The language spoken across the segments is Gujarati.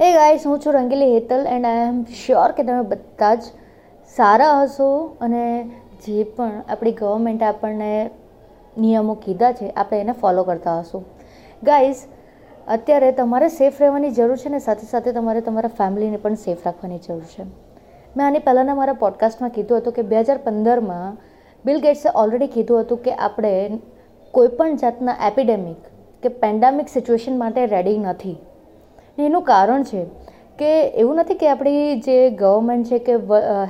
હે ગાઈસ હું છું Rangili Hetal and I am sure કે તમે બધા જ સારા હશો અને જે પણ આપણી ગવર્મેન્ટે આપણને નિયમો કીધા છે, આપણે એને ફોલો કરતા હશું. ગાઈઝ અત્યારે તમારે સેફ રહેવાની જરૂર છે ને સાથે સાથે તમારે તમારા ફેમિલીને પણ સેફ રાખવાની જરૂર છે. મેં આની પહેલાંના મારા પોડકાસ્ટમાં કીધું હતું કે બે હજાર પંદરમાં બિલ ગેટ્સે ઓલરેડી કીધું હતું કે આપણે કોઈપણ જાતના એપિડેમિક કે પેન્ડામિક સિચ્યુએશન માટે રેડી નથી. એનું કારણ છે કે એવું નથી કે આપણી જે ગવર્મેન્ટ છે કે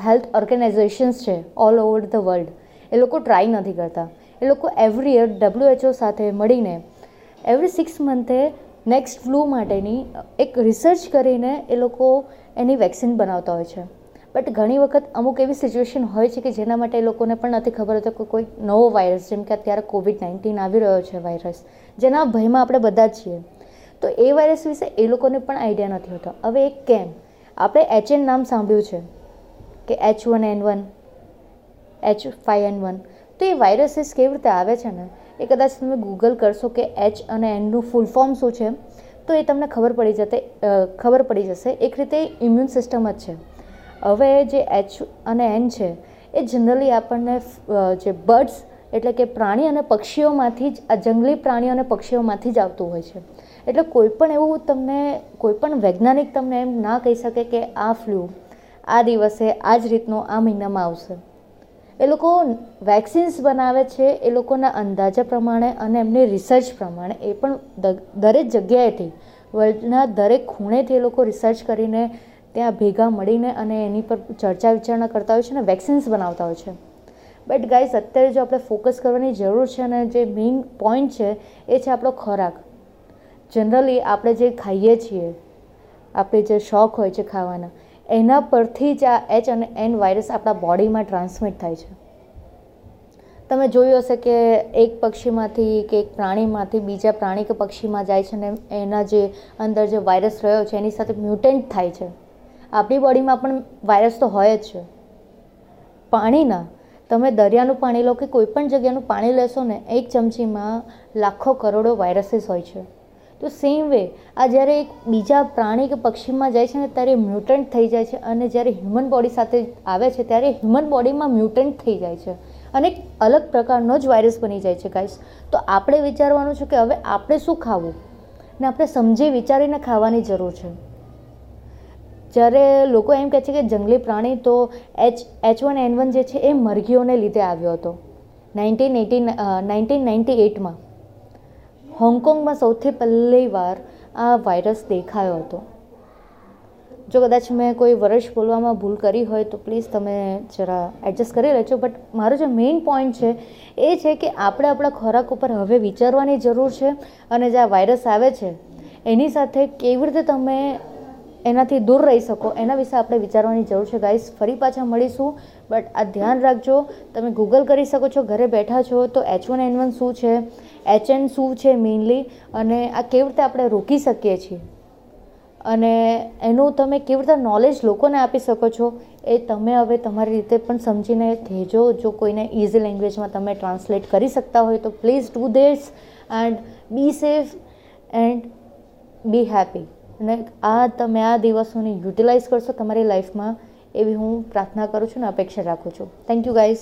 હેલ્થ ઓર્ગેનાઇઝેશન્સ છે ઓલ ઓવર ધ વર્લ્ડ એ લોકો ટ્રાય નથી કરતા. એ લોકો એવરી યર ડબ્લ્યુએચઓ સાથે મળીને એવરી સિક્સ મંથે નેક્સ્ટ ફ્લૂ માટેની એક રિસર્ચ કરીને એ લોકો એની વેક્સિન બનાવતા હોય છે. બટ ઘણી વખત અમુક એવી સિચ્યુએશન હોય છે કે જેના માટે એ લોકોને પણ નથી ખબર હોતી કે કોઈ નવો વાયરસ જેમ કે અત્યારે કોવિડ નાઇન્ટીન આવી રહ્યો છે વાયરસ જેના ભયમાં આપણે બધા જ છીએ. તો એ વાયરસ વિશે એ લોકોને પણ આઈડિયા નથી હોતો. હવે એક કેમ? આપણે એચ એન નામ સાંભળ્યું છે કે H one N one H five N one તો એ વાયરસીસ કેવી રીતે આવે છે ને? એ કદાચ તમે ગૂગલ કરશો કે એચ અને એનનું ફૂલ ફોર્મ શું છે, તો એ તમને ખબર પડી જતે ખબર પડી જશે. એક રીતે ઇમ્યુન સિસ્ટમ જ છે. હવે જે એચ અને એન છે, એ જનરલી આપણને જે બર્ડ્સ એટલે કે પ્રાણી અને પક્ષીઓમાંથી જ, આ જંગલી પ્રાણીઓ અને પક્ષીઓમાંથી જ આવતું હોય છે. એટલે કોઈપણ એવું તમને કોઈપણ વૈજ્ઞાનિક તમને એમ ના કહી શકે કે આ ફ્લૂ આ દિવસે આ જ રીતનો આ મહિનામાં આવશે. એ લોકો વેક્સિન્સ બનાવે છે, એ લોકોના અંદાજા પ્રમાણે અને એમની રિસર્ચ પ્રમાણે એ પણ દરેક જગ્યાએથી, વર્લ્ડના દરેક ખૂણેથી એ લોકો રિસર્ચ કરીને ત્યાં ભેગા મળીને અને એની પર ચર્ચા વિચારણા કરતા હોય છે અને વેક્સિન્સ બનાવતા હોય છે. બટ ગાઈઝ અત્યારે જો આપણે ફોકસ કરવાની જરૂર છે અને જે મેઇન પોઈન્ટ છે, એ છે આપણો ખોરાક. જનરલી આપણે જે ખાઈએ છીએ, આપણે જે શોખ હોય છે ખાવાના, એના પરથી જ આ એચ અને એન વાયરસ આપણા બોડીમાં ટ્રાન્સમિટ થાય છે. તમે જોયું હશે કે એક પક્ષીમાંથી કે એક પ્રાણીમાંથી બીજા પ્રાણી કે પક્ષીમાં જાય છે ને એના જે અંદર જે વાયરસ રહ્યો છે, એની સાથે મ્યુટેન્ટ થાય છે. આપણી બોડીમાં પણ વાયરસ તો હોય જ છે. પાણીના તમે દરિયાનું પાણી લો કે કોઈ પણ જગ્યાનું પાણી લેશો ને, એક ચમચીમાં લાખો કરોડો વાયરસીસ હોય છે. તો સેમ વે આ જ્યારે એક બીજા પ્રાણી કે પક્ષીમાં જાય છે ને, ત્યારે મ્યુટન્ટ થઈ જાય છે અને જ્યારે હ્યુમન બોડી સાથે આવે છે, ત્યારે હ્યુમન બોડીમાં મ્યુટન્ટ થઈ જાય છે. અને એક અલગ પ્રકારનો જ વાયરસ બની જાય છે ગાઈસ તો આપણે વિચારવાનું છે કે હવે આપણે શું ખાવું? ને આપણે સમજી વિચારીને ખાવાની જરૂર છે. જ્યારે લોકો એમ કહે છે કે જંગલી પ્રાણી તો H H one N one જે છે એ મરઘીઓને લીધે આવ્યો હતો. નાઇન્ટીન એટીન નાઇન્ટીન નાઇન્ટી એટમાં હોંગકોંગમાં સૌથી પહેલી વાર આ વાયરસ દેખાયો હતો. જો કદાચ મેં કોઈ વર્ષ બોલવામાં ભૂલ કરી હોય તો પ્લીઝ તમે જરા એડજસ્ટ કરી લેજો, બટ મારો જે મેઇન પોઈન્ટ છે એ છે કે આપણે આપણા ખોરાક ઉપર હવે વિચારવાની જરૂર છે અને જે આ વાયરસ આવે છે, એની સાથે કેવી રીતે તમે એનાથી દૂર રહી શકો. એના વિશે આપણે વિચારવાની જરૂર છે. ગાઈસ ફરી પાછા મળીશું. બટ આ ધ્યાન રાખજો. તમે ગૂગલ કરી શકો છો, ઘરે બેઠા છો, તો એચ વન એન વન શું છે? એચ એન શું છે મેઇનલી અને આ કેવી રીતે આપણે રોકી શકીએ છીએ? અને એનું તમે કેવી રીતે નોલેજ લોકોને આપી શકો છો, એ તમે હવે તમારી રીતે પણ સમજીને કહેજો. જો કોઈને ઇઝી લેંગ્વેજમાં તમે ટ્રાન્સલેટ કરી શકતા હોય, તો please to this and be safe and be happy અને આ તમે આ દિવસોને યુટિલાઇઝ કરશો તમારી લાઈફમાં એવી હું પ્રાર્થના કરું છું ને અપેક્ષા રાખું છું. Thank you guys